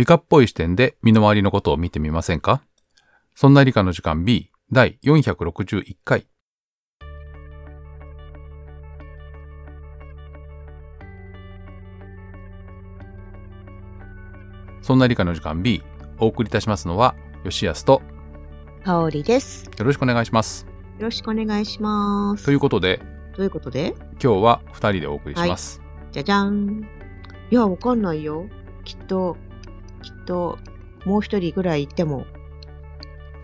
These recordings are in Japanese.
理科っぽい視点で身の回りのことを見てみませんか？そんな理科の時間 B 第461回。そんな理科の時間 B お送りいたしますのは吉安と香りです。よろしくお願いします。よろしくお願いします。ということでということで、今日は2人でお送りします。じゃじゃん。いや、わかんないよ。きっと、と、もう一人ぐらいいても、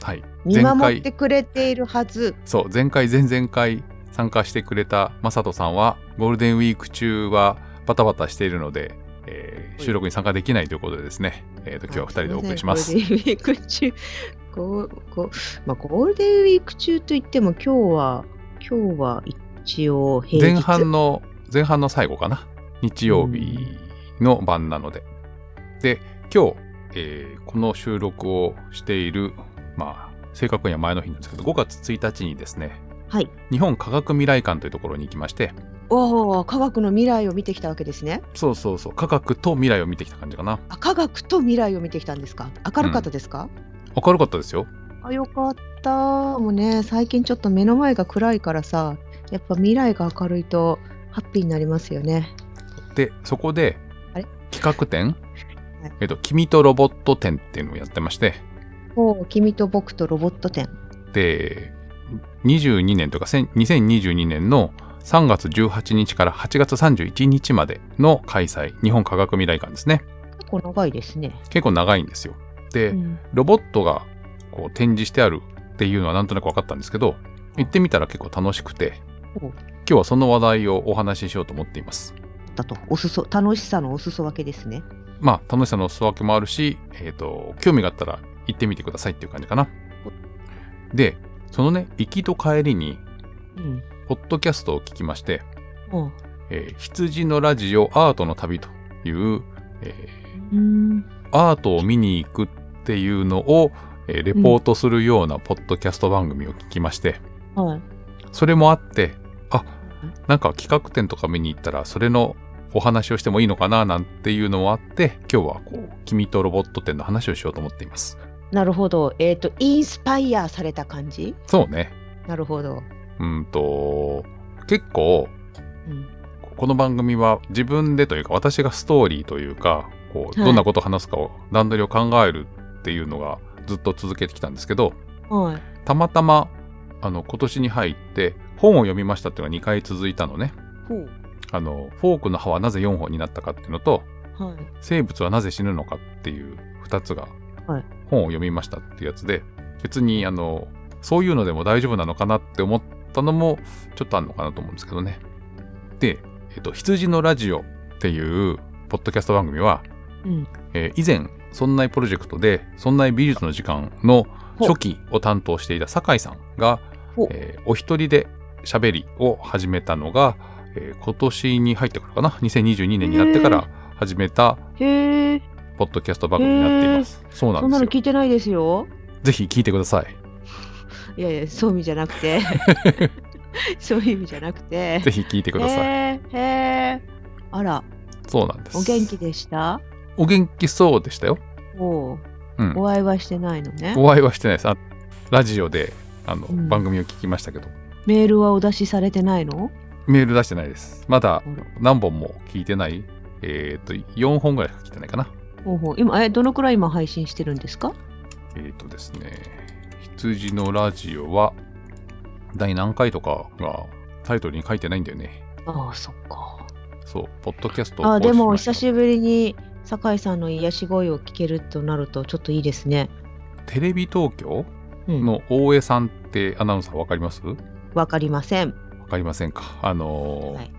はい。見守ってくれているはず。そう前回前々回参加してくれたマサトさんはゴールデンウィーク中はバタバタしているので、えー収録に参加できないということでですね、えー、と今日は2人でお送りします。ゴールデンウィーク中、ゴーゴーまあ、ゴールデンウィーク中といっても、今日は、今日は一応平日。前半の前半の最後かな日曜日の晩なので、で今日、えーこの収録をしているまあ正確には前の日なんですけど5月1日にですねはい。日本科学未来館というところに行きましておお、科学の未来を見てきたわけですね。そうそうそう科学と未来を見てきた感じかな。あ科学と未来を見てきたんですか？明るかったですか、明るかったですよ。あよかった。もうね最近ちょっと目の前が暗いからさやっぱ未来が明るいとハッピーになりますよね。でそこで企画展はいえっと「君とロボット展」っていうのをやってまして。おう君と僕とロボット展。で22年とか1000 2022年の3月18日から8月31日までの開催。日本科学未来館ですね。結構長いですね、結構長いんですよ。で、うん。ロボットがこう展示してあるっていうのはなんとなく分かったんですけど行ってみたら結構楽しくてお今日はその話題をお話ししようと思っています。だとおすそ楽しさのお裾分けですねまあ楽しさのお裾分けもあるし、えー、と興味があったら行ってみてくださいっていう感じかな。でそのね行きと帰りにうん。ポッドキャストを聞きましておう。えー羊のラジオアートの旅という、えうん。ーアートを見に行くっていうのを、えーレポートするようなポッドキャスト番組を聞きまして、はい。それもあってあなんか企画展とか見に行ったらそれのお話をしてもいいのかななんていうのもあって今日はこう君とロボット展の話をしようと思っています。なるほど。えっ、とインスパイアされた感じ？そうね。なるほど、うんと結構うん、この番組は自分でというか私がストーリーというかこうはい。どんなことを話すかを段取りを考えるっていうのがずっと続けてきたんですけどはい。たまたまあの今年に入って本を読みましたっていうのが2回続いたのねあのフォークの歯はなぜ4本になったかっていうのとはい。生物はなぜ死ぬのかっていう2つがはい。本を読みましたっていうやつで別にあのそういうのでも大丈夫なのかなって思ったのもちょっとあるのかなと思うんですけどね。で、えっと、羊のラジオっていうポッドキャスト番組は、うん。えー以前「そんないプロジェクト」で「そんない美術の時間」の初期を担当していた酒井さんが、ほう。えーお一人で喋りを始めたのが、えー今年に入ってからかな？2022年になってから始めたへえポッドキャスト番組になっています。そうなそんなのんですよ。聞いてないですよぜひ聞いてください。いやいやそういう意味じゃなくて そういう意味じゃなくてぜひ聞いてください。へえあらそうなんです。お元気でした？お元気そうでしたよ。おううん。お会いはしてないのねお会いはしてないです。あラジオであの、うん番組を聞きましたけど、メールはお出しされてないの？メール出してないです。まだ何本も聞いてない。えっ、と、4本ぐらいしか聞いてないかな。ほうほう。今えどのくらい今配信してるんですか？えっ、とですね、羊のラジオは第何回とかがタイトルに書いてないんだよね。ああそっか。そう、ポッドキャストをあでも久ぶしぶりに酒井さんの癒し声を聞けるとなるとちょっといいですね。テレビ東京うん。の大江さんってアナウンサーわかります？わわかりませんかりませんかあのーはい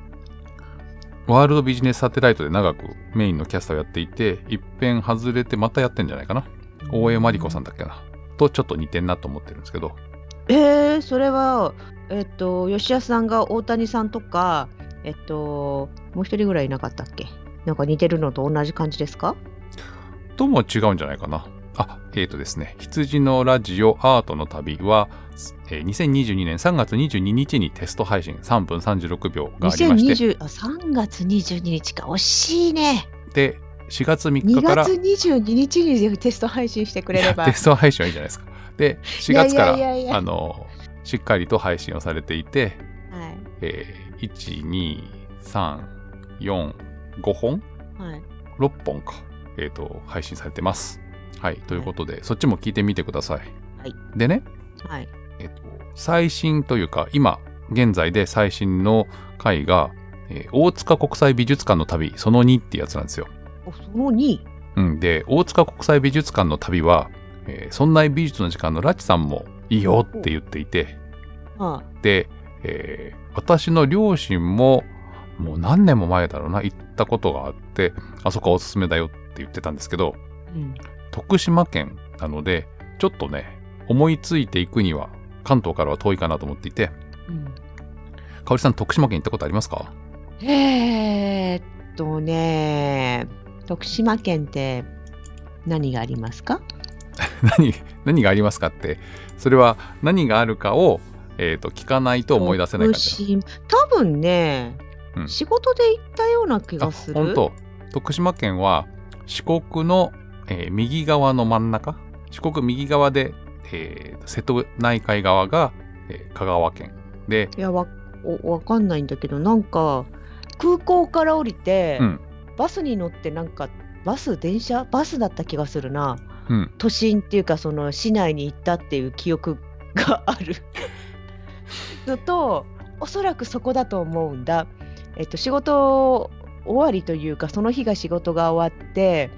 ワールドビジネスサテライトで長くメインのキャスターをやっていて、一遍外れてまたやってんじゃないかな。大江真理子さんだっけな。とちょっと似てんなと思ってるんですけど、えー、それはえっと吉安さんが大谷さんとかえっともう一人ぐらいいなかったっけ？なんか似てるのと同じ感じですか？とも違うんじゃないかな。あ、えーとですね、羊のラジオアートの旅は、えー2022年3月22日にテスト配信3分36秒がありまして、2020あ3月22日か惜しいねで、4月3 2日から月22日にテスト配信してくれれば。テスト配信はいいじゃないですか。で、4月から、いやいやいやいやあの、しっかりと配信をされていて、はい。えー、1、2、3、4、5本？はい。6本か、えっ、と、配信されてます。はい。ということで、そっちも聞いてみてください。はい。でね、はい。えっ、と、最新というか、今、現在で最新の回が、えー大塚国際美術館の旅、その2ってやつなんですよ。お、その2。うん。で、大塚国際美術館の旅は、えー、そんな美術の時間のラチさんもいいよって言っていて、はで、えー私の両親ももう何年も前だろうな行ったことがあってあそこはおすすめだよって言ってたんですけどい。うん。徳島県なのでちょっとね思いついていくには関東からは遠いかなと思っていて。うん。香織さん徳島県行ったことありますか？えーっとね、徳島県って何がありますか？何何がありますかって。それは何があるかを、えー、と聞かないと思い出せない感じ多分ね、うん。仕事で行ったような気あがする。本当。徳島県は四国の、えー右側の真ん中？四国右側で、えー瀬戸内海側が、えー香川県。で、いやわおわかんないんだけどなんか空港から降りて、うん。バスに乗ってなんかバス電車？バスだった気がするな。うん、都心っていうかその市内に行ったっていう記憶がある。のとおそらくそこだと思うんだ。えっと、仕事終わりというかその日が仕事が終わって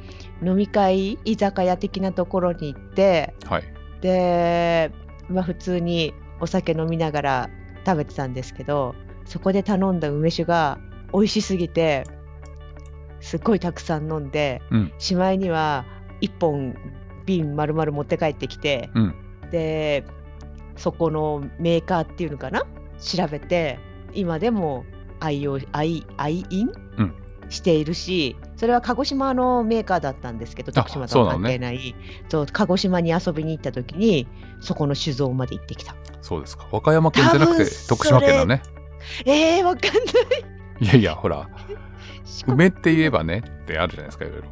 飲み会居酒屋的なところに行ってはい。で、まあ、普通にお酒飲みながら食べてたんですけどそこで頼んだ梅酒が美味しすぎてすっごいたくさん飲んで、うん。しまいには1本瓶丸々持って帰ってきて、うん。でそこのメーカーっていうのかな？調べて今でも愛用愛愛飲、うんしているしそれは鹿児島のメーカーだったんですけどあ徳島とは関係ない。そう,、鹿児島に遊びに行った時にそこの酒造まで行ってきた。そうですか。和歌山県じゃなくて徳島県だね。えー、わかんない。いやいやほら。梅って言えばねってあるじゃないですかいろいろ。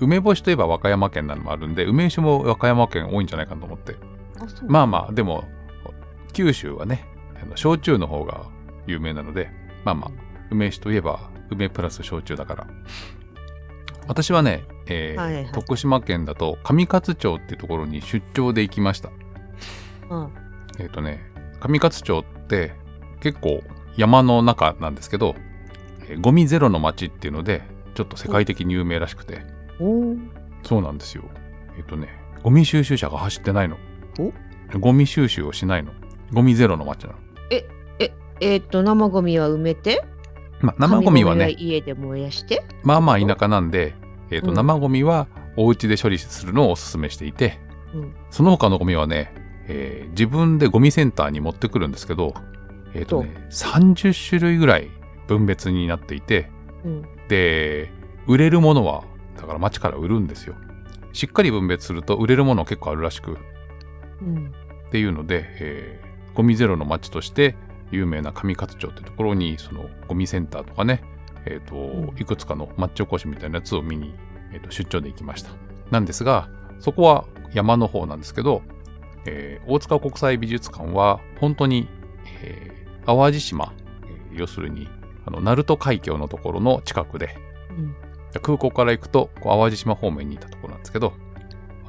梅干しといえば和歌山県なのもあるんで梅酒も和歌山県多いんじゃないかと思って。まあまあでも九州はね焼酎の方が有名なのでまあまあ梅酒といえば梅プラス焼酎だから。私はね、えーはいはい。徳島県だと上勝町っていうところに出張で行きました。うん。えっ、とね上勝町って結構山の中なんですけど、えーゴミゼロの町っていうのでちょっと世界的に有名らしくて。そうなんですよ。えっ、とねゴミ収集車が走ってないの。ゴミ収集をしないの。ゴミゼロの町なの。えーっと生ゴミは埋めて？まあ、生ゴミはね。紙家で燃やして？まあまあ田舎なんで、えーとうん。生ゴミはお家で処理するのをお勧めしていて、うん。その他のゴミはね、えー自分でゴミセンターに持ってくるんですけど、えーとね、30種類ぐらい分別になっていてうん。で売れるものはだから町から売るんですよ。しっかり分別すると売れるもの結構あるらしく。うん。っていうので、えーゴミゼロの町として有名な上勝町ってところにそのゴミセンターとかね、えーとん。いくつかの町おこしみたいなやつを見に、えーと出張で行きました。なんですがそこは山の方なんですけど、えー大塚国際美術館は本当に、えー淡路島、えー要するにあの鳴門海峡のところの近くでうん。空港から行くとこう淡路島方面にいたところなんですけど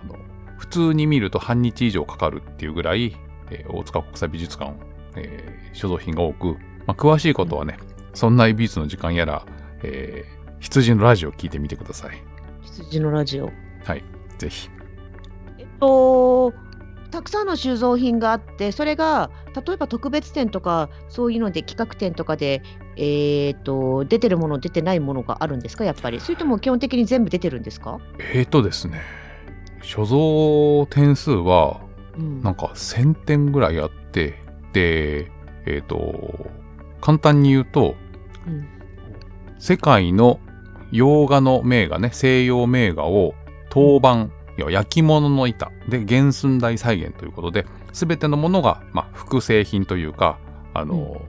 あの普通に見ると半日以上かかるっていうぐらい、えー大塚国際美術館、えー所蔵品が多く、まあ、詳しいことはね、そんな美術の時間やら、えー羊のラジオを聞いてみてください。羊のラジオ。はい、ぜひ。えっとたくさんの収蔵品があってそれが例えば特別展とかそういうので企画展とかで、えー、と出てるもの出てないものがあるんですか？やっぱり。それとも基本的に全部出てるんですか、えーとですね、所蔵点数はうん。なんか1000点ぐらいあって、で、えっ、と、簡単に言うと、うん。世界の洋画の名画ね、西洋名画を陶板、要は焼き物の板で原寸大再現ということで、すべてのものが、まあ、複製品というか、あの、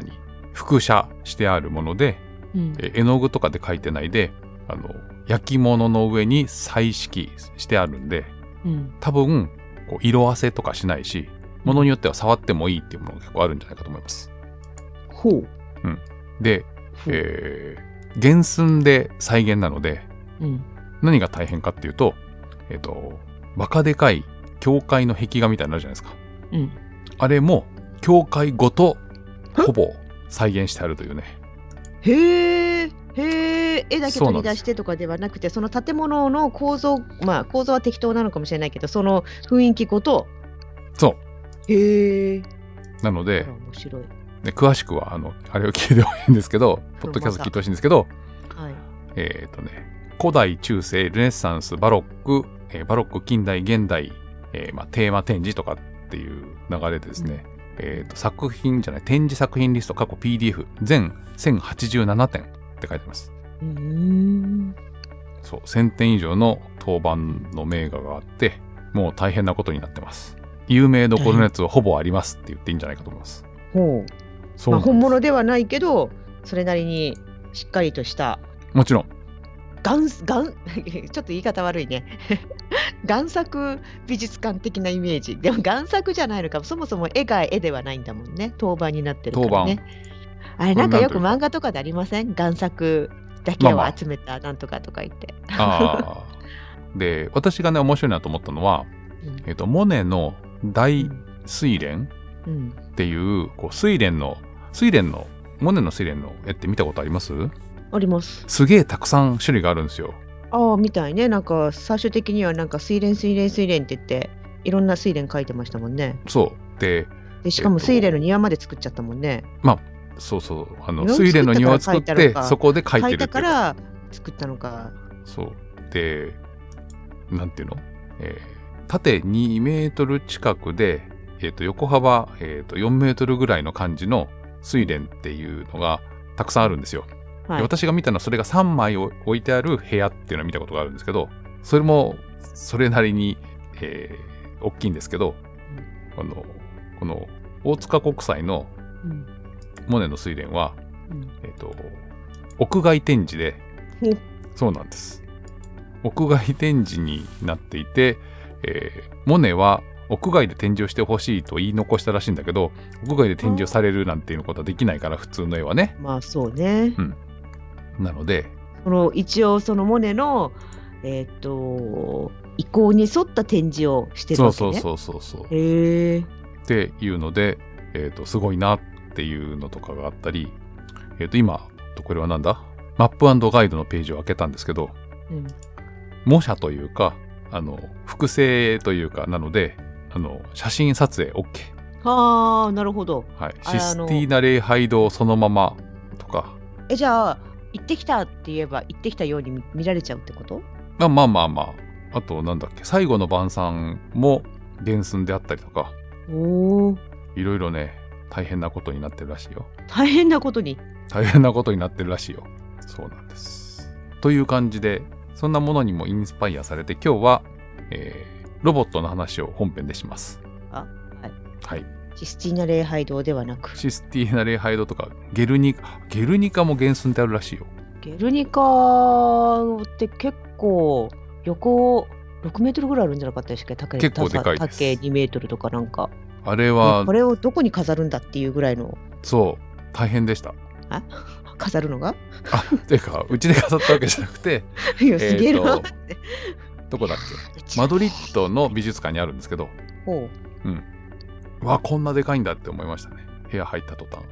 うん。何？複写してあるもので、うん。え絵の具とかで描いてないで、あの焼き物の上に彩色してあるんでうん。多分こう色あせとかしないしものによっては触ってもいいっていうものが結構あるんじゃないかと思います。ほう。で、ほうえー原寸で再現なのでうん。何が大変かっていうとえっ、とバカでかい教会の壁画みたいになるじゃないですか。うん。あれも教会ごとほぼ再現してあるというね。へえ。へえ。絵だけ取り出してとかではなくて、その建物の構造、まあ構造は適当なのかもしれないけど、その雰囲気ごと。そう。へえ。なので面白い。で詳しくはあのあれを聞いてほしいんですけど、ポッドキャスト聞いてほしいんですけど、はい。えっ、とね、古代、中世、ルネッサンス、バロック、えーバロック、近代、現代、えーまあ、テーマ展示とかっていう流れでですね、えーと作品じゃない、展示作品リスト過去 PDF 全1087点って書いてます。うーん。そう、1000点以上の当番の名画があって、もう大変なことになってます。有名どころのやつはほぼありますって言っていいんじゃないかと思います。ほう。まあ、そうなんです。本物ではないけど、それなりにしっかりとしたもちろん、贋贋 ちょっと言い方悪いね。贋作美術館的なイメージ。でも贋作じゃないのか。そもそも絵が絵ではないんだもんね。当番になってるからね。あれなんかよく漫画とかでありません？贋作だけをまあまあ。集めたなんとかとか言って、あー。で、私がね、面白いなと思ったのは、うん。えっ、と、モネの大睡蓮？うん、っていう、こう、睡蓮の、睡蓮の、モネの睡蓮の絵って見たことあります？あります。すげえたくさん種類があるんですよ。ああみたいね。なんか最終的にはなんか睡蓮睡蓮睡蓮って言っていろんな睡蓮書いてましたもんね。そう。で、でしかもえっと睡蓮の庭まで作っちゃったもんね。そうそう、あの、睡蓮の庭を作ってそこで描い書いてるっていから作ったのか。そう。で、なんていうの？えー縦2メートル近くで、えっ、と、横幅、えー、と4メートルぐらいの感じの睡蓮っていうのがたくさんあるんですよ。ではい私が見たのはそれが3枚置いてある部屋っていうのを見たことがあるんですけど、それもそれなりに、えー大きいんですけど、あの、この大塚国際のうんモネの睡蓮は、うんえっ、と、屋外展示で そうなんです。屋外展示になっていて、えーモネは屋外で展示をしてほしいと言い残したらしいんだけど、屋外で展示をされるなんていうことはできないから、普通の絵はね。まあそうね。なので、その一応そのモネのえっ、と意向に沿った展示をしてるそうわけね。そうそうそうそう。へえ。っていうので、えっ、と、すごいなっていうのとかがあったり、えっ、と、今、とこれはなんだ？マップガイドのページを開けたんですけど、うん。模写というか、あの、複製というか、なので、あの、写真撮影 OK。はあなるほど。はい。あシスティーナ礼拝堂そのままとか、えじゃあ行ってきたって言えば行ってきたように見見られちゃうってこと？まあまあまあまあ、あと、なんだっけ、最後の晩餐も原寸であったりとか、おおいろいろね、大変なことになってるらしいよ。大変なことに？大変なことになってるらしいよ。そうなんです。という感じで、そんなものにもインスパイアされて、今日は、えーロボットの話を本編でします。あはい。はい。システィーナ礼拝堂ではなくシスティーナ礼拝堂とか、ゲルニカ、ゲルニカも原寸ってあるらしいよ。ゲルニカって結構横6メートルぐらいあるんじゃなかったですか竹結構でかいです竹2メートルとかなんか。あれはねこ、れをどこに飾るんだっていうぐらいのそう、大変でした。飾るのが？あ、ていうか、うちで飾ったわけじゃなくて、いやすげえな、えーと どこだっけ？マドリッドの美術館にあるんですけど、ほうわ、こんなでかいんだって思いましたね。部屋入った途端。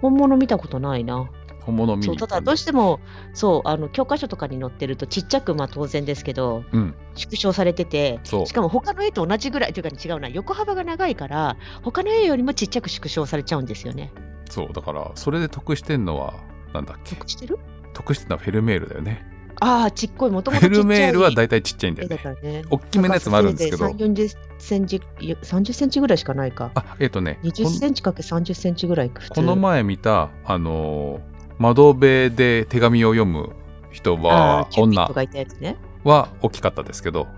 本物見たことないな。本物見にたんでどうしてもそうあの教科書とかに載ってるとちっちゃくまあ当然ですけどうん、縮小されててそうし。かも他の絵と同じぐらいというか違うな横幅が長いから他の絵よりもちっちゃく縮小されちゃうんですよね。そう、だから、それで得してんのは、なんだっけ？得してる？得してるのはフェルメールだよね。ああちっこいもとフもとちっちゃいェルメールはだいたいちっちゃいんだ絵よね。だね。大きめのやつもあるんですけど3、40センチいや30センチぐらいしかないか。あ、えっ、とね、こ20センチかけ30センチぐらいこの前見た、あのー窓辺で手紙を読む人あは女。は大きかったですけど、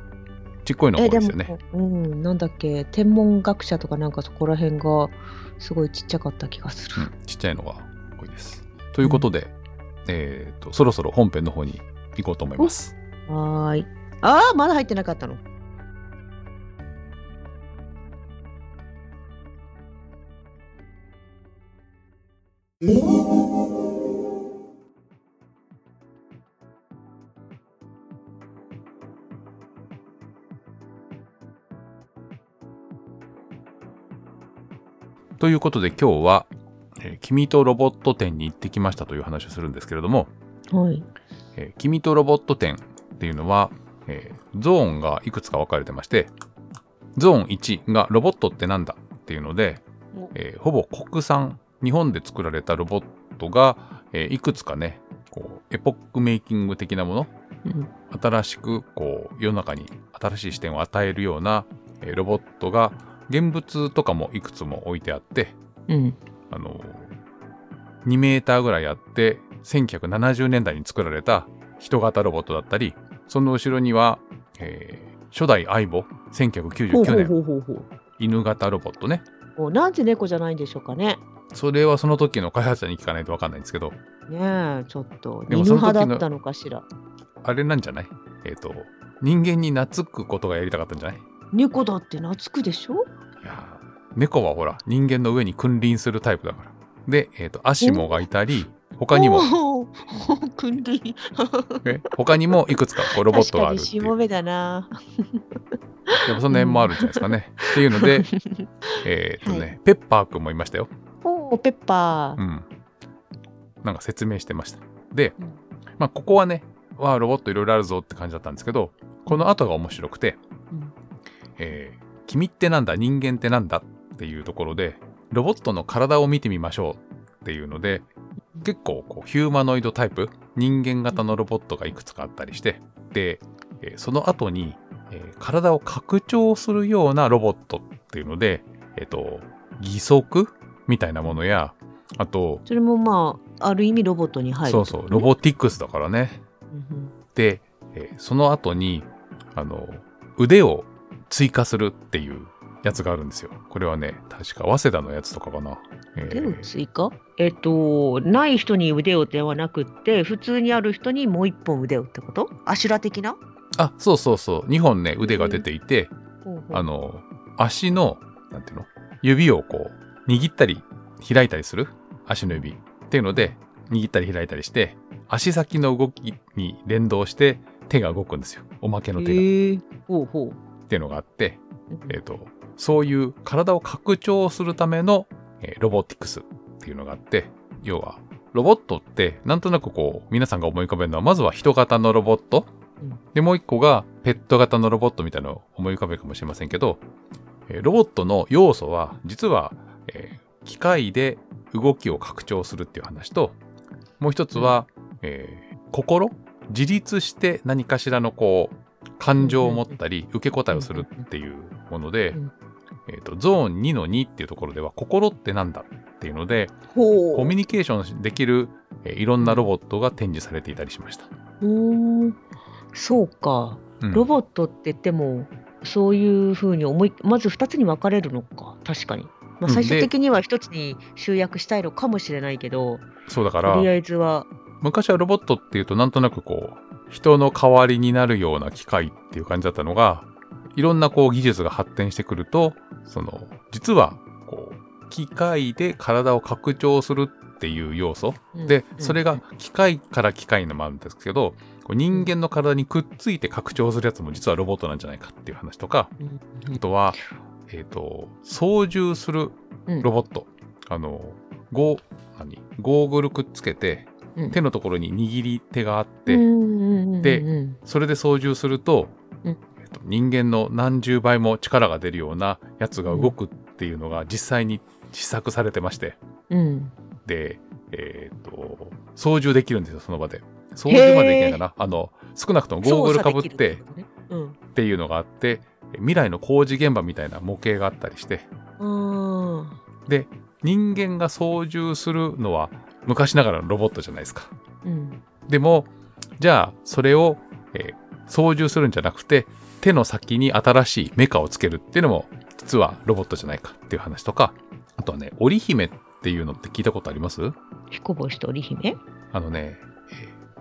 ちっこいの多いですよね。うん、なんだっけ天文学者とかなんかそこら辺がすごいちっちゃかった気がする。うん、ちっちゃいのが多いです。ということで、えー、とそろそろ本編の方に行こうと思います。はーい。ああ、まだ入ってなかったの？ということで今日は、えー君とロボット展に行ってきましたという話をするんですけれども、はい。えー君とロボット展っていうのは、えーゾーンがいくつか分かれてまして、ゾーン1がロボットってなんだっていうので、おえーほぼ国産、日本で作られたロボットが、えーいくつかね、こうエポックメイキング的なもの、うん新しくこう世の中に新しい視点を与えるような、えーロボットが現物とかもいくつも置いてあって、うん。あの2メーターぐらいあって1970年代に作られた人型ロボットだったりその後ろには、えー初代相棒ほう1999ほう年ほうほうほう。犬型ロボットねおなんで猫じゃないんでしょうかね。それはその時の開発者に聞かないと分かんないんですけどねえ、ちょっと。犬派だったのかしら。あれなんじゃない？えっ、と人間に懐くことがやりたかったんじゃない？猫だって懐くでしょ？いやー猫はほら人間の上に君臨するタイプだからで、えっとアシモがいたり他にも 君臨。え他にもいくつかこうロボットがあるっていう確かにしもべだな。でもその辺もあるんじゃないですかね。っていうので、えーっとね、ペッパーくんもいましたよ。おーペッパー。うん。なんか説明してました。でうん、まあここはね、わあ、ロボットいろいろあるぞって感じだったんですけど、この後が面白くて、うんえー君ってなんだ、人間ってなんだ？っていうところで、ロボットの体を見てみましょうっていうので、結構こうヒューマノイドタイプ、人間型のロボットがいくつかあったりして、で、えーその後に、えー体を拡張するようなロボットっていうので、えっ、と、義足みたいなものや、あと、それもまあ、ある意味ロボットに入るそうそう、ロボティックスだからね。うん。で、えーその後に、あの、腕を追加するっていうやつがあるんですよ。これはね、確か早稲田のやつとかかな。えー腕を追加？えっと、ない人に腕をではなくって、普通にある人にもう一本腕をってこと？アシュラ的な？あ、そうそうそう。2本ね、腕が出ていて、あの、足の、なんていうの？指をこう、握ったり開いたりする？足の指っていうので、握ったり開いたりして、足先の動きに連動して手が動くんですよ。おまけの手が。えほうほう。ていうのがあって、うん。えっ、と、そういう体を拡張するための、えーロボティクスっていうのがあって、要は、ロボットって、なんとなくこう、皆さんが思い浮かべるのは、まずは人型のロボット。うん。で、もう一個が、ペット型のロボットみたいなのを思い浮かべるかもしれませんけど、えーロボットの要素は、実は、えー機械で動きを拡張するっていう話と、もう一つは、えー心自立して何かしらのこう、感情を持ったり、受け答えをするっていうものでうん、えーと、ゾーン2の2っていうところでは、心ってなんだっていうので。コミュニケーションできる、えーいろんなロボットが展示されていたりしました。うーんそうか。うんロボットって言っても、そういうふうに思い、まず2つに分かれるのか、確かに。まあ、うん最終で的には1つに集約したいのかもしれないけど、そうだからとり、あえずは、昔はロボットっていうとなんとなくこう、人の代わりになるような機械っていう感じだったのが、いろんなこう技術が発展してくると、その、実は、こう、機械で体を拡張するっていう要素。で、それが機械から機械のもあるんですけど、人間の体にくっついて拡張するやつも実はロボットなんじゃないかっていう話とか、うん、あとは、えっ、と、操縦するうんロボット。あの、ゴー、何？ゴーグルくっつけて、うん。手のところに握り手があって、でうんそれで操縦すると、うん。えっと人間の何十倍も力が出るようなやつが動くっていうのが実際に試作されてまして、うん。で、えっ、と、操縦できるんですよ、その場で。操縦までできないかな？あの、少なくともゴーグルかぶってってことね。っていうのがあって、未来の工事現場みたいな模型があったりして、で、人間が操縦するのは昔ながらのロボットじゃないですか。うん。でも、じゃあ、それを、えー操縦するんじゃなくて、手の先に新しいメカをつけるっていうのも、実はロボットじゃないかっていう話とか、あとはね、織姫っていうのって聞いたことあります？彦星と織姫？あのね、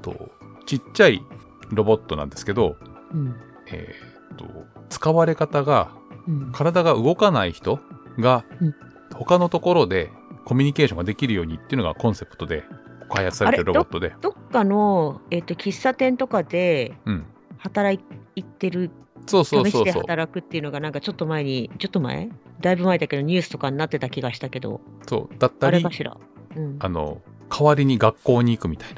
とちっちゃいロボットなんですけど、うん。えーと使われ方がうん。体が動かない人がうん。他のところでコミュニケーションができるようにっていうのがコンセプトで開発されてるロボットで、どっかの、えっと喫茶店とかでうん、働いてるそうそうそうそう。働くっていうのがなんかちょっと前にちょっと前？だいぶ前だけどニュースとかになってた気がしたけど。そう。だったりあれかしら、うん、あの代わりに学校に行くみたい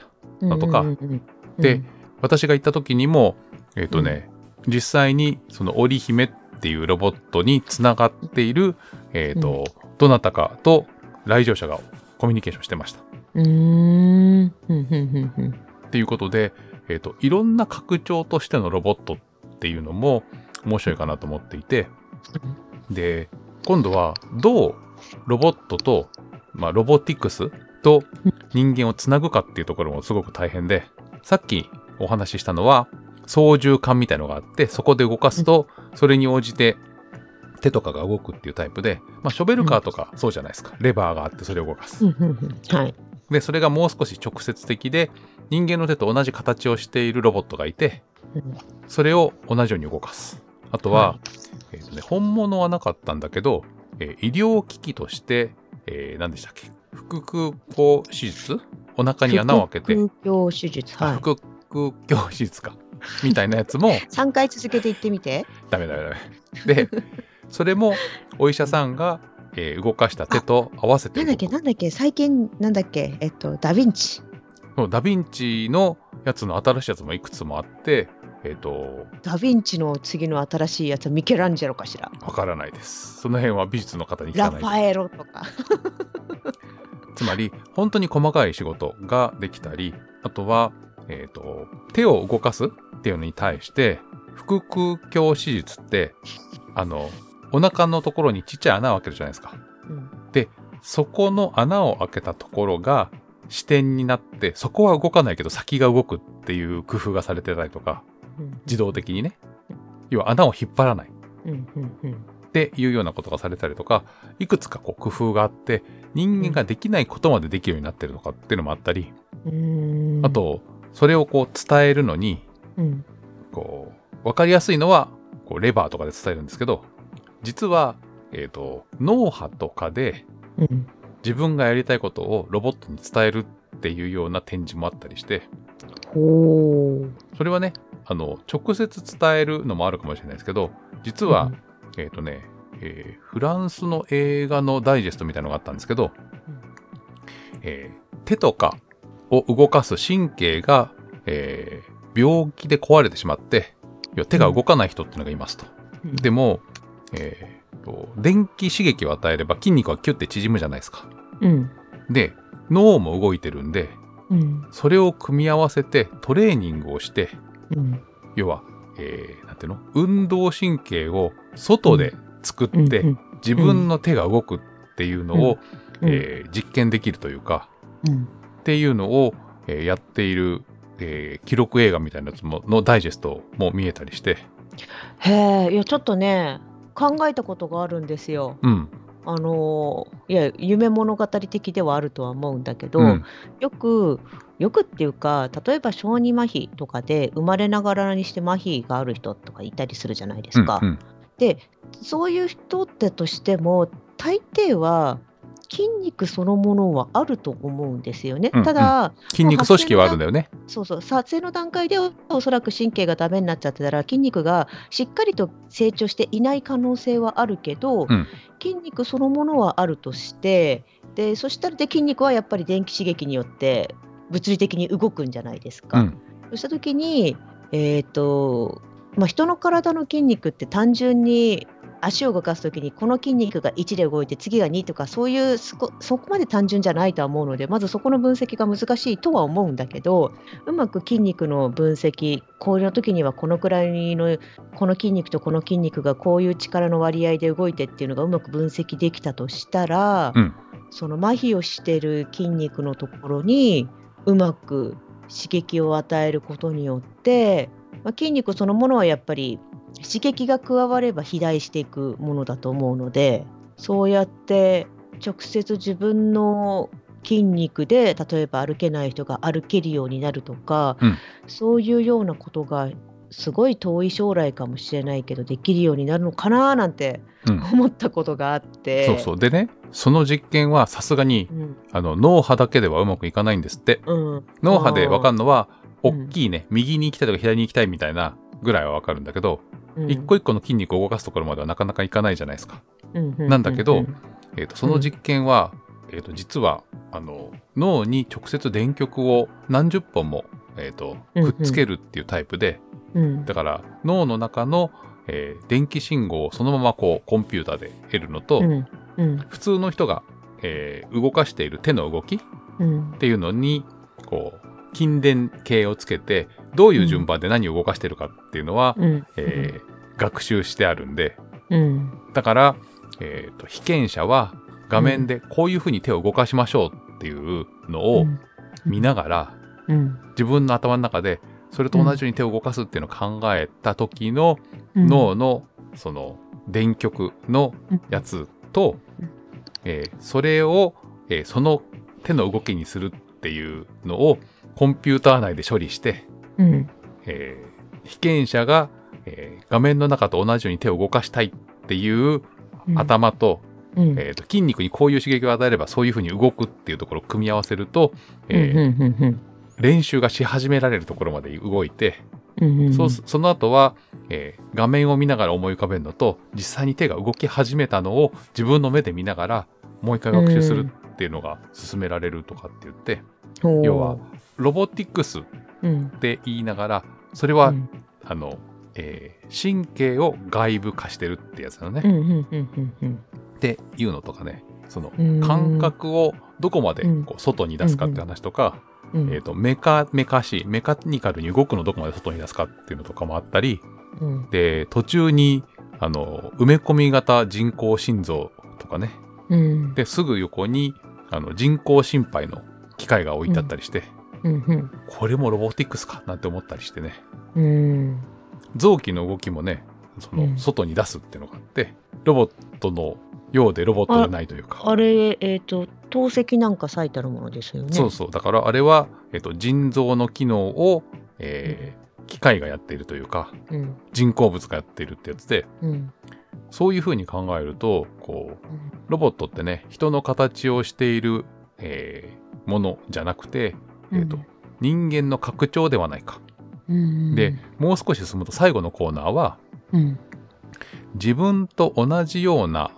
なのとか。うんうんうんうん。で私が行った時にもえっ、とね、実際にその織姫っていうロボットにつながっている、えっとどなたかと来場者がコミュニケーションしてました。うーんうんうんうんっていうことで、えっといろんな拡張としてのロボットっていうのも面白いかなと思っていてで今度はどうロボットと、まあ、ロボティクスと人間をつなぐかっていうところもすごく大変でさっきお話ししたのは操縦桿みたいのがあってそこで動かすとそれに応じて手とかが動くっていうタイプで、まあ、ショベルカーとかそうじゃないですか。レバーがあってそれを動かす。はい。でそれがもう少し直接的で人間の手と同じ形をしているロボットがいてうん。それを同じように動かす。あとは、はえーとね、本物はなかったんだけど、えー医療機器として、えー何でしたっけ？腹腔鏡手術？お腹に穴を開けて。腹腔手術はい。あ腹腔鏡手術か。みたいなやつも 3回続けて言ってみて。ダメダメダメ。でそれもお医者さんが、えー動かした手と合わせてなんだっけなんだっけ最近なんだっけえっとダヴィンチ。そうダヴィンチのやつの新しいやつもいくつもあってえっ、とダヴィンチの次の新しいやつはミケランジェロかしら。わからないです。その辺は美術の方に聞かないとラファエロとか。つまり本当に細かい仕事ができたりあとは、えー、と手を動かすっていうのに対して腹腔鏡手術ってあのお腹のところにちっちゃい穴を開けるじゃないですか。うん。そこの穴を開けたところが視点になってそこは動かないけど先が動くっていう工夫がされてたりとかうん。自動的にね。要は穴を引っ張らない。うんうんうん。っていうようなことがされたりとかいくつかこう工夫があって人間ができないことまでできるようになってるのかっていうのもあったり、あとそれをこう伝えるのにうん。こう分かりやすいのはこうレバーとかで伝えるんですけど実は、えー、と脳波とかでうん。自分がやりたいことをロボットに伝えるっていうような展示もあったりしてそれはねあの直接伝えるのもあるかもしれないですけど実は、えっ、とね、えーフランスの映画のダイジェストみたいなのがあったんですけど、えー手とかを動かす神経が、えー病気で壊れてしまって要は手が動かない人っていうのがいますと。うん。でも、えーと電気刺激を与えれば筋肉はキュッて縮むじゃないですか。うん。で脳も動いてるんでうん。それを組み合わせてトレーニングをしてうん。要は、えーなんていうの？運動神経を外で作って、うん自分の手が動くっていうのを、うん。えー実験できるというかうん。っていうのを、えーやっている、えー記録映画みたいなやつものダイジェストも見えたりして、へえいやちょっとね考えたことがあるんですよ。うんあのーいや夢物語的ではあるとは思うんだけど、うんよくよくっていうか例えば小児麻痺とかで生まれながらにして麻痺がある人とかいたりするじゃないですか。うんうんでそういう人ってとしても大抵は筋肉そのものはあると思うんですよね。うんうんただ、筋肉組織はあるんだよね。そうそう撮影の段階でおそらく神経がダメになっちゃってたら筋肉がしっかりと成長していない可能性はあるけど、うん筋肉そのものはあるとしてでそしたらで筋肉はやっぱり電気刺激によって物理的に動くんじゃないですか。うんそうした時に、えーとまあ、人の体の筋肉って単純に足を動かす時にこの筋肉が1で動いて次が2とかそういうそこそこまで単純じゃないとは思うのでまずそこの分析が難しいとは思うんだけどうまく筋肉の分析こういう時にはこのくらいのこの筋肉とこの筋肉がこういう力の割合で動いてっていうのがうまく分析できたとしたら、うん。その麻痺をしてる筋肉のところにうまく刺激を与えることによって、まあ、筋肉そのものはやっぱり刺激が加われば肥大していくものだと思うのでそうやって直接自分の筋肉で例えば歩けない人が歩けるようになるとか、うん。そういうようなことがすごい遠い将来かもしれないけどできるようになるのかななんてうん。思ったことがあって。そうそう。でねその実験はさすがにうん。あの脳波だけではうまくいかないんですって。うん。脳波で分かるのはうん。大きいね、右に行きたいとか左に行きたいみたいなぐらいは分かるんだけど、うん。一個一個の筋肉を動かすところまではなかなかいかないじゃないですか。うんうんなんだけどうんえー、とその実験は、えー、と実はあの脳に直接電極を何十本も、えー、とうんうん。くっつけるっていうタイプで、うん。だから脳の中の、えー電気信号をそのままこうコンピューターで得るのと、うん。うん。普通の人が、えー動かしている手の動きっうん。ていうのにこう筋電計をつけてどういう順番で何を動かしてるかっていうのは、うん。えー学習してあるんで。うん。だから、えーと被験者は画面でこういうふうに手を動かしましょうっていうのを見ながら、うん。自分の頭の中でそれと同じように手を動かすっていうのを考えた時のうん。脳のその電極のうん。やつと、うんえーそれを、えーその手の動きにするっていうのをコンピューター内で処理して、うん。えー被験者が、えー画面の中と同じように手を動かしたいっていううん。頭と,、うん。えーと筋肉にこういう刺激を与えればそういうふうに動くっていうところを組み合わせると、えー練習がし始められるところまで動いて、そその後は、えー画面を見ながら思い浮かべるのと実際に手が動き始めたのを自分の目で見ながらもう一回学習するっていうのが進められるとかって言って、要はロボティクスっうん。て言いながらそれは、うん。あの、えー神経を外部化してるってやつなのね、うんうんうんうんうん。っていうのとかね。そのうん。感覚をどこまでうん。こう外に出すかって話とか、うん。えー、とメカメカシメカニカルに動くのどこまで外に出すかっていうのとかもあったりうん。で途中にあの埋め込み型人工心臓とかね。うん。ですぐ横にあの人工心肺の機械が置いてあったりして、うんこれもロボティクスかなんて思ったりしてね。うん。臓器の動きもねそのうん。外に出すっていうのがあってロボットのようでロボットじゃないというか。あれえっと透析なんか最たるものですよね。そうそう。だからあれは、えっと、腎臓の機能を、えー機械がやっているというかうん。人工物がやっているってやつでうんそういうふうに考えるとこうロボットってね人の形をしている、えーものじゃなくて、えーと人間の拡張ではないか。うんでもう少し進むと最後のコーナーはうん。自分と同じような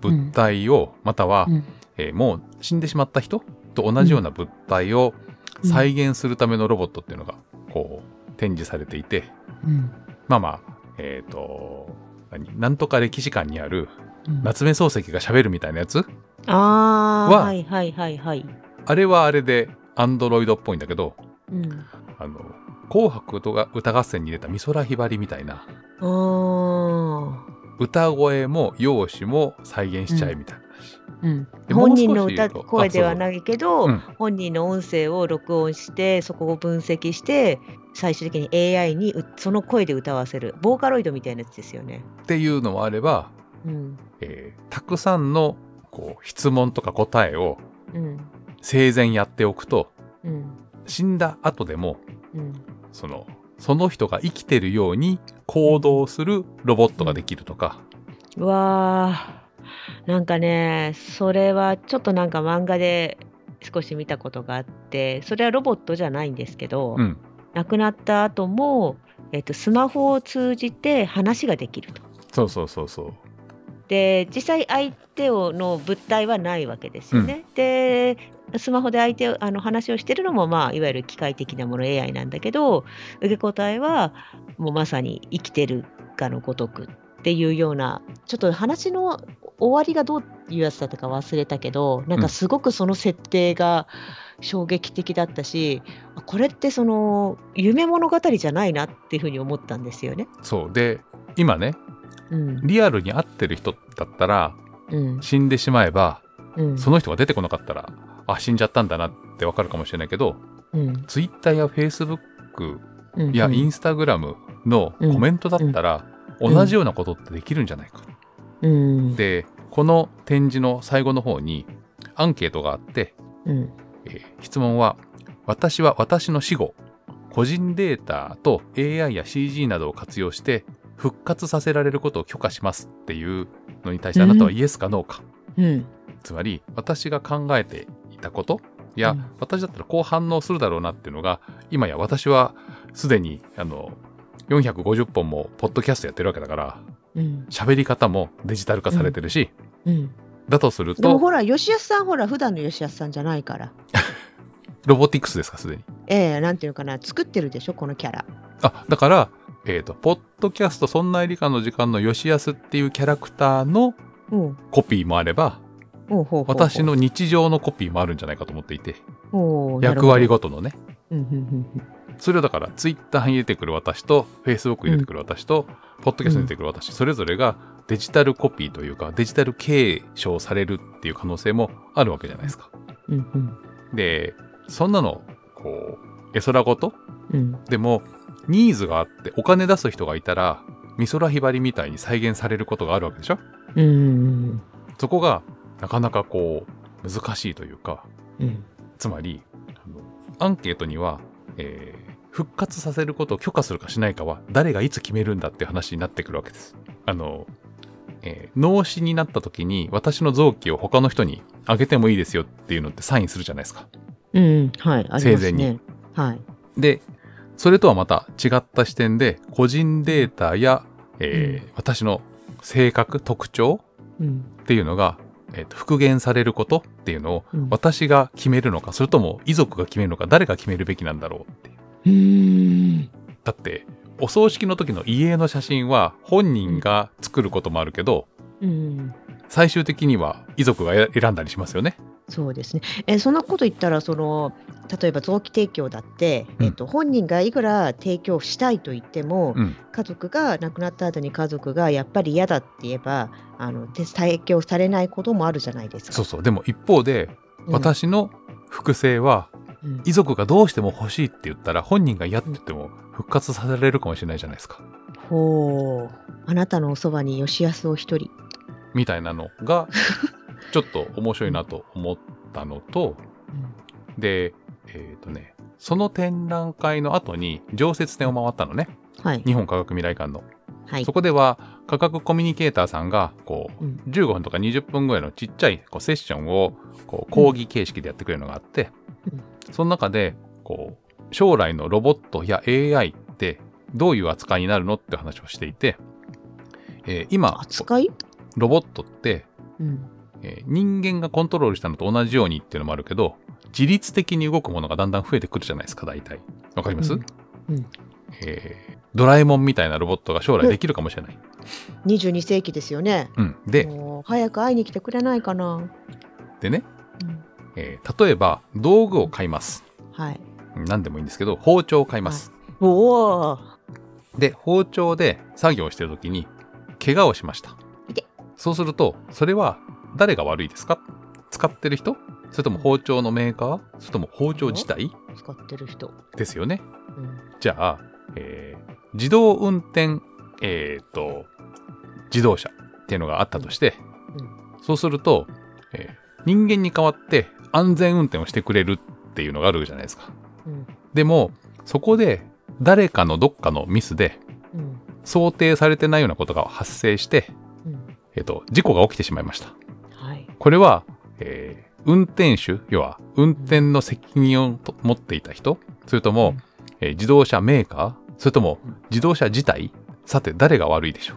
物体を、または、うん。えーもう死んでしまった人と同じような物体をうん。再現するためのロボットっていうのがこう展示されていて。うん。まあまあえっ、と何なんとか歴史館にあるうん。夏目漱石が喋るみたいなやつ？ああははいはいはいはい。あれはあれでアンドロイドっぽいんだけどうん。あの紅白歌歌合戦に出た美空ひばりみたいな。歌声も容姿も再現しちゃえみたいな。話、うん。で本人の歌声ではないけど、うん。本人の音声を録音してそこを分析して最終的に AI にうその声で歌わせる。ボーカロイドみたいなやつですよね。っていうのもあれば、うん。えーたくさんのこう質問とか答えをうん。生前やっておくとうん。死んだ後でもうん。そのその人が生きてるように行動するロボットができるとか、うわーなんかねそれはちょっとなんか漫画で少し見たことがあってそれはロボットじゃないんですけど、うん亡くなった後も、えっとスマホを通じて話ができると。そうそうそうそうで実際相手をの物体はないわけですよね。でスマホで相手をあの話をしてるのも、まあ、いわゆる機械的なもの AI なんだけど受け答えはもうまさに生きてるかのごとくっていうようなちょっと話の終わりがどういうやつだったか忘れたけどなんかすごくその設定が衝撃的だったし、あこれってその夢物語じゃないなっていうふうに思ったんですよね。そう。で今ねうん。リアルに会ってる人だったらうん。死んでしまえばうん。その人が出てこなかったらあ死んじゃったんだなってわかるかもしれないけどうん。ツイッターやフェイスブックやインスタグラムのコメントだったらうん。同じようなことってできるんじゃないか。うんでこの展示の最後の方にアンケートがあってうん。えー質問は私は私の死後個人データと AI や CG などを活用して復活させられることを許可しますっていうのに対してあなたはイエスかノーか、うん。つまり私が考えていたことや、うん私だったらこう反応するだろうなっていうのが今や私はすでにあの450本もポッドキャストやってるわけだからうん。喋り方もデジタル化されてるし、うん。だとするとでもほら、吉安さん、ほら、普段の吉安さんじゃないから。ロボティクスですかすでにええなんていうのかな、作ってるでしょ、このキャラ。あだからえっ、とポッドキャストそんな理科の時間の吉安っていうキャラクターのうん。コピーもあればほうほうほうほう私の日常のコピーもあるんじゃないかと思っていて役割。ごとのねうんうんうんそれをだからツイッターに出てくる私とフェイスブックに出てくる私と、ポッドキャストに出てくる私、それぞれがデジタルコピーというかデジタル継承されるっていう可能性もあるわけじゃないですか。うんうん。でそんなのこう絵空事？うん。でもニーズがあってお金出す人がいたら美空ひばりみたいに再現されることがあるわけでしょ？うんうんそこがなかなかこう難しいというかうん。つまりアンケートには、えー復活させることを許可するかしないかは誰がいつ決めるんだっていう話になってくるわけです。あの、えー脳死になった時に私の臓器を他の人にあげてもいいですよっていうのってサインするじゃないですか。うんうんはいあ生前ねにはいで、それとはまた違った視点で個人データや、えー私の性格、特徴うんっていうのが、えーと復元されることっていうのをうん私が決めるのか、それとも遺族が決めるのか、誰が決めるべきなんだろうっていう。うーんだって、お葬式の時の遺影の写真は本人が作ることもあるけど、うん最終的には遺族がえ選んだりしますよね。そうですね。えそんなこと言ったらその例えば臓器提供だって、うんえっと本人がいくら提供したいと言っても、うん。家族が亡くなった後に家族がやっぱり嫌だって言えばあのて提供されないこともあるじゃないですか。そうそう。でも一方で、うん私の複製はうん遺族がどうしても欲しいって言ったら本人が嫌って言っても復活させられるかもしれないじゃないですか。ほうあなたのおそばに吉安を一人。みたいなのが ちょっと面白いなと思ったのと、で、えっ、とね、その展覧会の後に常設展を回ったのね。はい日本科学未来館の。はいそ。こでは科学コミュニケーターさんがこううん15分とか20分ぐらいのちっちゃいこうセッションをこう講義形式でやってくれるのがあって、うんその中でこう将来のロボットや AI ってどういう扱いになるのって話をしていて、えー今扱い、ロボットって、うん。えー人間がコントロールしたのと同じようにっていうのもあるけど自律的に動くものがだんだん増えてくるじゃないですか大体。わかります、うん。うん。えードラえもんみたいなロボットが将来できるかもしれない、22世紀ですよね。うん、で早く会いに来てくれないかな。でねうんえー例えば道具を買います。はい。何でもいいんですけど包丁を買います。おお。で包丁で作業してる時に怪我をしました。そうするとそれは誰が悪いですか？使ってる人？それとも包丁のメーカー？それとも包丁自体？使ってる人。ですよね。うんじゃあ、えー自動運転、えーと自動車っていうのがあったとして、うんそうすると、えー人間に代わって安全運転をしてくれるっていうのがあるじゃないですか。うんでも、そこで誰かのどっかのミスでうん想定されてないようなことが発生して、うんえっと、事故が起きてしまいました。はい。これは、えー運転手、要は運転の責任をと持っていた人、それとも、えー自動車メーカー、それともうん自動車自体、さて誰が悪いでしょ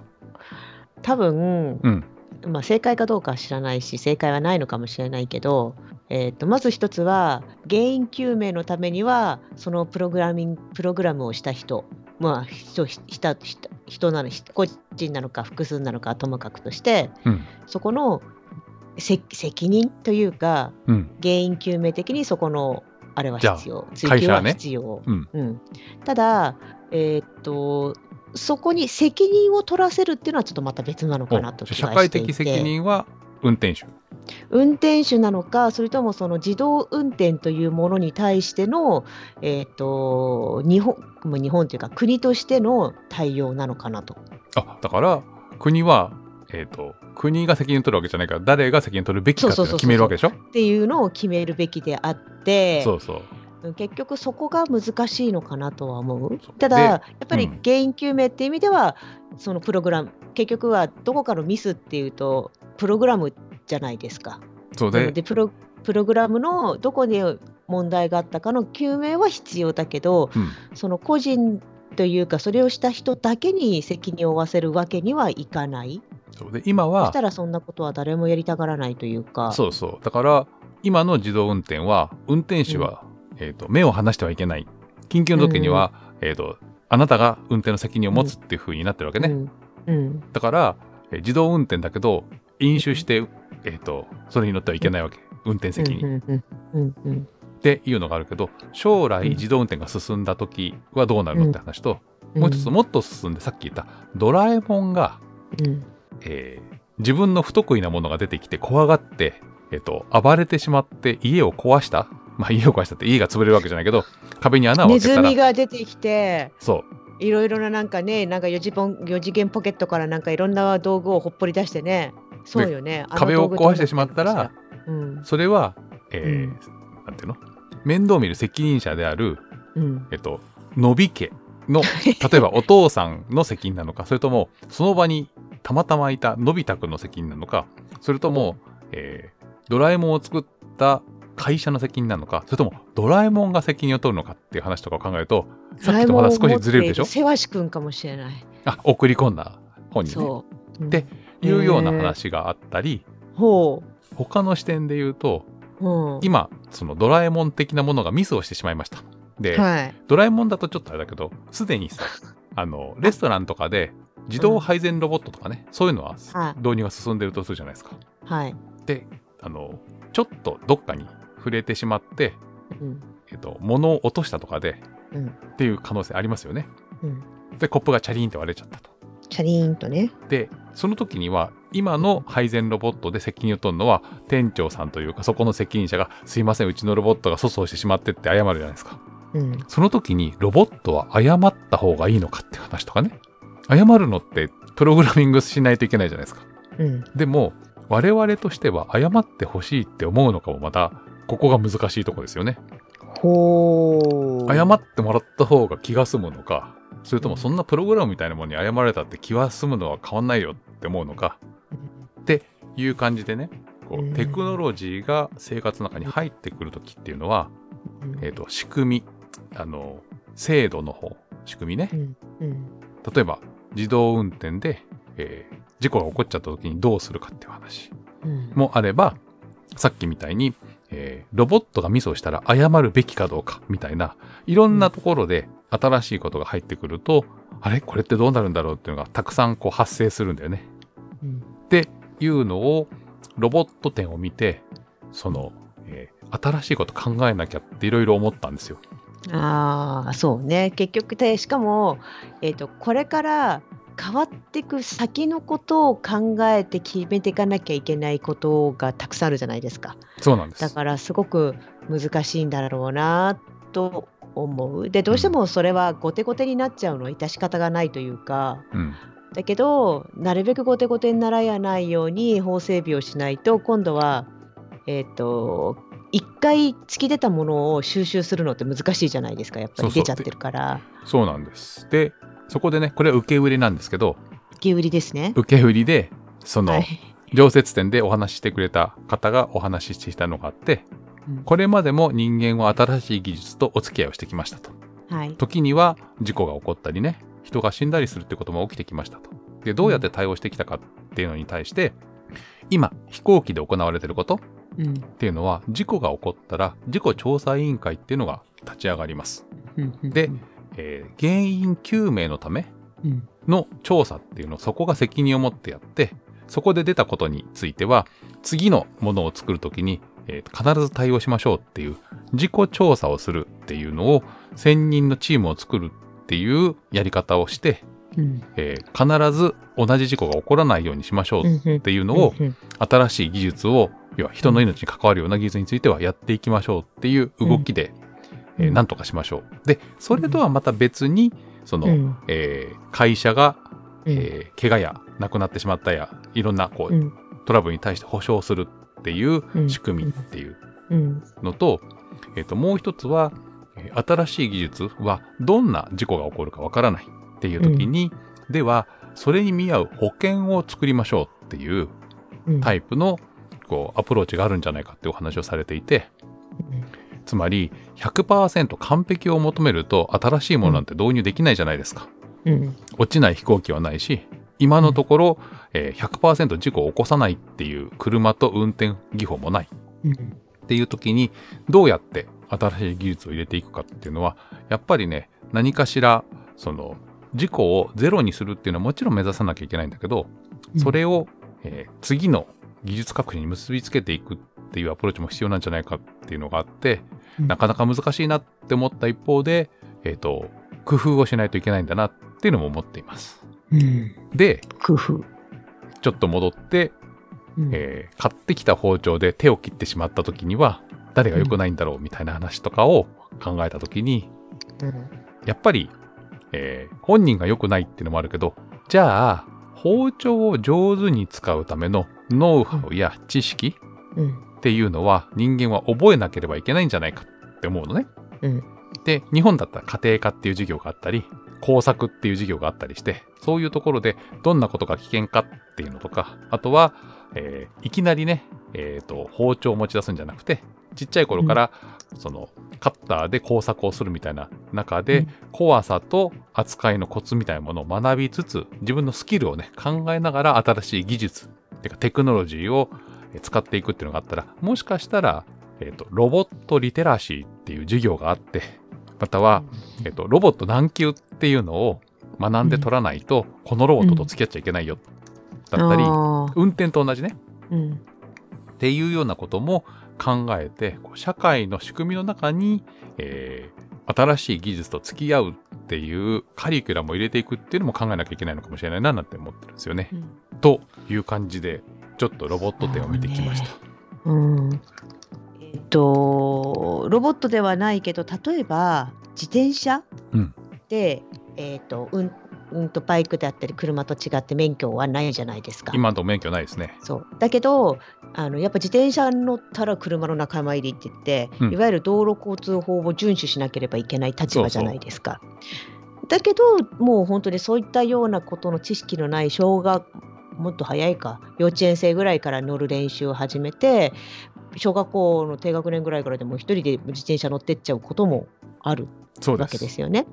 多分、う。うん。まあ、正解かどうかは知らないし正解はないのかもしれないけど、えー、とまず一つは原因究明のためにはそのプログラミングプログラムをした人まあ人人人人なの個人なのか複数なのかはともかくとしてうん。そこのせ責任というかうん。原因究明的にそこのあれは必要追及は必要、うん。うん、ただえっ、とそこに責任を取らせるっていうのはちょっとまた別なのかなとお社会的責任は運転手。運転手なのかそれともその自動運転というものに対しての、えー、と日本日本というか国としての対応なのかなと。あ、だから国は、えー、と国が責任を取るわけじゃないから誰が責任を取るべきかっていうのを決めるわけでしょ？っていうのを決めるべきであって。そうそう。うん結局そこが難しいのかなとは思う。ただでやっぱりうん原因究明っていう意味では、そのプログラム結局はどこかのミスっていうとプログラムじゃないですか。そうででプロプログラムのどこに問題があったかの究明は必要だけどうん、その個人というかそれをした人だけに責任を負わせるわけにはいかない。そうで今そはしたらそんなことは誰もやりたがらないというか。そうそうだから今の自動運転は運転手は、えー、と目を離してはいけない。緊急の時には、えー、とあなたが運転の責任を持つっていう風になってるわけね、うん。うん。だから、えー自動運転だけど飲酒して、えー、とそれに乗ってはいけないわけ。運転責任、うんうんうんうんっていうのがあるけど将来うん。自動運転が進んだ時はどうなるのって話と、うん。もう一つもっと進んでさっき言ったドラえもんが、うん。えー自分の不得意なものが出てきて怖がって、えっと暴れてしまって家を壊したまあ家を壊したって家が潰れるわけじゃないけど壁に穴を開ネズけたら。ミが出てきてそう。いろいろななんかねなんか4次元4次元ポケットからなんかいろんな道具をほっぽり出してね。そうよね。壁を壊してしまったらうんそれは、えーうん。なんていうの？面倒見る責任者である、うん。えっと、のび家の 例えばお父さんの責任なのかそれともその場にたまたまいたのび太くんの責任なのかそれとも、えードラえもんを作った会社の責任なのかそれともドラえもんが責任を取るのかっていう話とかを考えるとさっきとまだ少しずれるでしょ？せわしくんかもしれない。あ送り込んだ本に？ねそう、うん。でいうような話があったりほ他の視点で言うとう、う。ん、今そのドラえもん的なものがミスをしてしまいました。で、はい。ドラえもんだとちょっとあれだけどすでにさ あのレストランとかで自動配膳ロボットとかね、そういうのははい。導入が進んでるとするじゃないですか。はい、であのちょっとどっかに触れてしまって、うん。えっと、物を落としたとかでうん。っていう可能性ありますよね。うん、でコップがチャリーンって割れちゃったと。チャリーンとね。でその時には今の配膳ロボットで責任を取るのは店長さんというかそこの責任者が「すいませんうちのロボットが粗相してしまって」って謝るじゃないですか。うん。その時にロボットは謝った方がいいのかって話とかね。謝るのってプログラミングしないといけないじゃないですか。うん。でも我々としては謝ってほしいって思うのかもまたここが難しいとこですよね。ほう謝ってもらった方が気が済むのかそれともそんなプログラムみたいなものに謝られたって気は済むのは変わんないよって思うのかっていう感じでねこうテクノロジーが生活の中に入ってくる時っていうのは、うん。えー、と仕組みあの制度の方仕組みね。うんうん。例えば自動運転で、えー事故が起こっちゃった時にどうするかっていう話うん。もあればさっきみたいに、えーロボットがミスをしたら謝るべきかどうかみたいないろんなところで新しいことが入ってくると、あれ？これってどうなるんだろうっていうのがたくさんこう発生するんだよね。うんっていうのをロボット展を見てその、えー新しいこと考えなきゃっていろいろ思ったんですよ。ああそうね結局でしかも、えー、とこれから変わっていく先のことを考えて決めていかなきゃいけないことがたくさんあるじゃないですか。そうなんです。だからすごく難しいんだろうなと思う。でどうしてもそれは後手後手になっちゃうのは致し方がないというか。うん、だけどなるべく後手後手にならないように法整備をしないと今度はえっ、と一回突き出たものを収集するのって難しいじゃないですか。やっぱり出ちゃってるから。そうなんです。でそこでねこれは受け売りなんですけど受け売りですね。受け売りでその、はい。常設展でお話ししてくれた方がお話ししていたのがあってうん。これまでも人間は新しい技術とお付き合いをしてきましたと。はい。時には事故が起こったりね人が死んだりするってことも起きてきましたと。でどうやって対応してきたかっていうのに対して今飛行機で行われていることうん。っていうのは事故が起こったら事故調査委員会っていうのが立ち上がります、でえー原因究明のためうん。の調査っていうのをそこが責任を持ってやってそこで出たことについては次のものを作るときに、えー必ず対応しましょうっていう自己調査をするっていうのを専任のチームを作るっていうやり方をして、うん。えー必ず同じ事故が起こらないようにしましょうっていうのをうん新しい技術を要は人の命に関わるような技術についてはやっていきましょうっていう動きで、うんえーなんとかしましょう。でそれとはまた別にその、うん。えー会社がうん。えー怪我や亡くなってしまったやいろんなこう、うん。トラブルに対して保証するっていううん。仕組みっていううん。のと,、えー、ともう一つは、えー新しい技術はどんな事故が起こるかわからないっていう時に、ではそれに見合う保険を作りましょうっていううん。タイプのこうアプローチがあるんじゃないかっていうお話をされていてつまり100%完璧を求めると新しいものなんて導入できないじゃないですか。うん。落ちない飛行機はないし今のところ、えー100%事故を起こさないっていう車と運転技法もない。うん。っていう時にどうやって新しい技術を入れていくかっていうのはやっぱりね何かしらその事故をゼロにするっていうのはもちろん目指さなきゃいけないんだけどそれを、えー次の技術革新に結びつけていくっていうアプローチも必要なんじゃないかっていうのがあって、うん。なかなか難しいなって思った一方で、えっ、と、工夫をしないといけないんだなっていうのも思っています。うん。で、工夫。ちょっと戻って、うん。えー買ってきた包丁で手を切ってしまった時には、誰が良くないんだろうみたいな話とかを考えた時に、うん。やっぱり、えー本人が良くないっていうのもあるけど、じゃあ、包丁を上手に使うためのノウハウや知識うんっていうのは人間は覚えなければいけないんじゃないかって思うのね。うんで、日本だったら家庭科っていう授業があったり、工作っていう授業があったりして、そういうところでどんなことが危険かっていうのとか、あとは、えーいきなりね、えっ、と、包丁を持ち出すんじゃなくて、ちっちゃい頃から、その、カッターで工作をするみたいな中で、怖さと扱いのコツみたいなものを学びつつ、自分のスキルをね、考えながら新しい技術、てかテクノロジーをえー使っていくっていうのがあったら、もしかしたら、えっ、と、ロボットリテラシーっていう授業があって、または、えっ、と、ロボット何級っていうのを学んで取らないと、このロボットと付き合っちゃいけないよ、だったり、運転と同じね、うんっていうようなことも考えて、社会の仕組みの中に、えー新しい技術と付き合うっていうカリキュラムを入れていくっていうのも考えなきゃいけないのかもしれないななんて思ってるんですよね。うんという感じで、ちょっとロボット展を見てきました。うんえっとロボットではないけど例えば自転車うんで、えっとうんうんとバイクであったり車と違って免許はないじゃないですか。今のとこ免許ないですね。そうだけどあのやっぱ自転車に乗ったら車の仲間入りって言って、うんいわゆる道路交通法を遵守しなければいけない立場じゃないですか。だけどもう本当にそういったようなことの知識のない小学もっと早いか幼稚園生ぐらいから乗る練習を始めて小学校の低学年ぐらいからでも一人で自転車乗ってっちゃうこともあるわ。けですよね。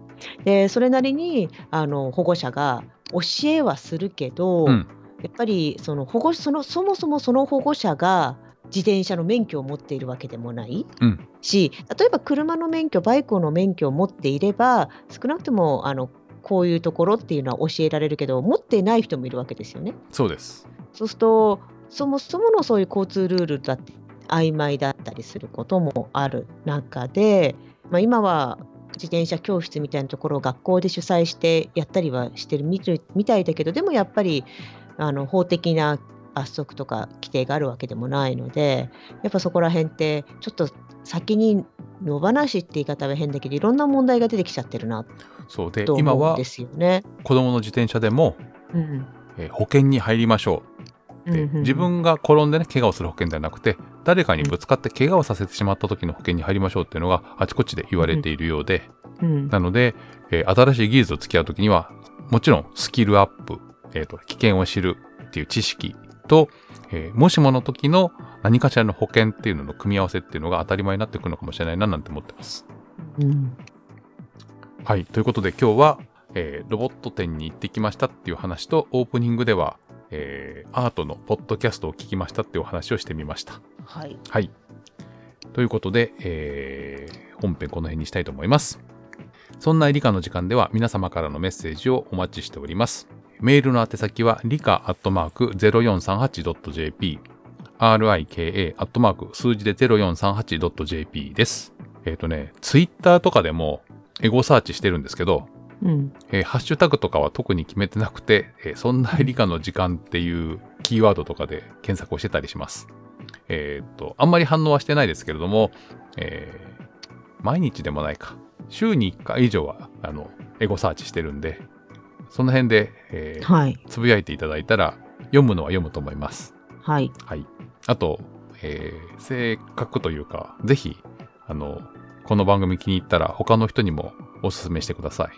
でそれなりにあの保護者が教えはするけど、うんやっぱりその保護そのそもそもその保護者が自転車の免許を持っているわけでもない、うんし例えば車の免許バイクの免許を持っていれば少なくともあのこういうところっていうのは教えられるけど持っていない人もいるわけですよね。そうです。そうするとそもそものそういう交通ルールだって曖昧だったりすることもある中で、まあ、今は自転車教室みたいなところを学校で主催してやったりはしてるみたいだけどでもやっぱりあの法的な罰則とか規定があるわけでもないのでやっぱそこら辺ってちょっと先に野放しって言い方は変だけどいろんな問題が出てきちゃってるなそう。で、と今は思うんですよね。子供の自転車でも、うんえー保険に入りましょううんうんうん。自分が転んでね、怪我をする保険ではなくて、誰かにぶつかって怪我をさせてしまった時の保険に入りましょうっていうのがあちこちで言われているようで、うんなので、えー新しい技術を付き合うときには、もちろんスキルアップ、えーと、危険を知るっていう知識と、えーもしもの時の何かしらの保険っていうのの組み合わせっていうのが当たり前になってくるのかもしれないななんて思ってます。うんはい。ということで今日は、えーロボット展に行ってきましたっていう話と、オープニングでは、えーアートのポッドキャストを聞きましたっていうお話をしてみました。はいはい。ということで、えー本編この辺にしたいと思います。そんな理科の時間では皆様からのメッセージをお待ちしております。メールの宛先は理科アットマーク 0438.jp rika アットマーク数字で 0438.jp です。えっ、とね、ツイッターとかでもエゴサーチしてるんですけど、うんえーハッシュタグとかは特に決めてなくて、えーそんな理科の時間っていうキーワードとかで検索をしてたりします。えーっと、あんまり反応はしてないですけれども、えー毎日でもないか。週に1回以上は、あの、エゴサーチしてるんで、その辺で、えーはい。つぶやいていただいたら読むのは読むと思います。はい。はい。あと、えー、せっかくというか、ぜひ、あの、この番組気に入ったら他の人にもおすすめしてください。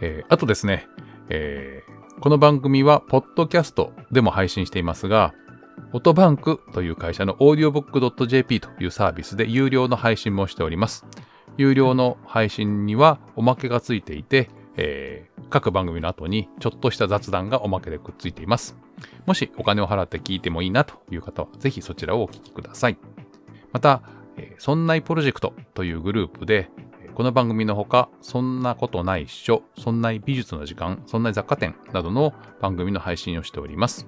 えーあとですね、えーこの番組は、ポッドキャストでも配信していますが、オトバンクという会社の audiobook.jp というサービスで有料の配信もしております。有料の配信にはおまけがついていて、えー各番組の後にちょっとした雑談がおまけでくっついています。もしお金を払って聞いてもいいなという方は、ぜひそちらをお聞きください。また、そんないプロジェクトというグループで、この番組のほか、そんなことないっしょ、そんない美術の時間、そんない雑貨店などの番組の配信をしております。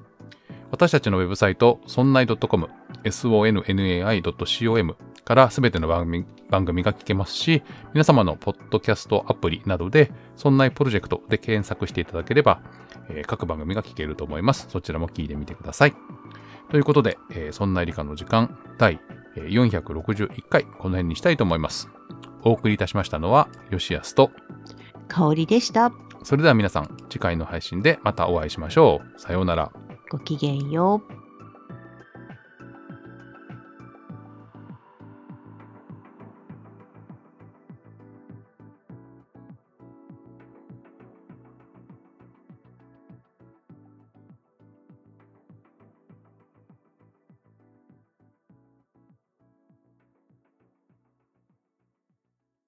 私たちのウェブサイト、そんない .com、sonnai.com からすべての番組番組が聞けますし、皆様のポッドキャストアプリなどで、そんないプロジェクトで検索していただければ、えー各番組が聞けると思います。そちらも聞いてみてください。ということで、えーそんな理科の時間第えー461回、この辺にしたいと思います。お送りいたしましたのは、吉安と、香りでした。それでは皆さん、次回の配信でまたお会いしましょう。さようなら。ごきげんよう。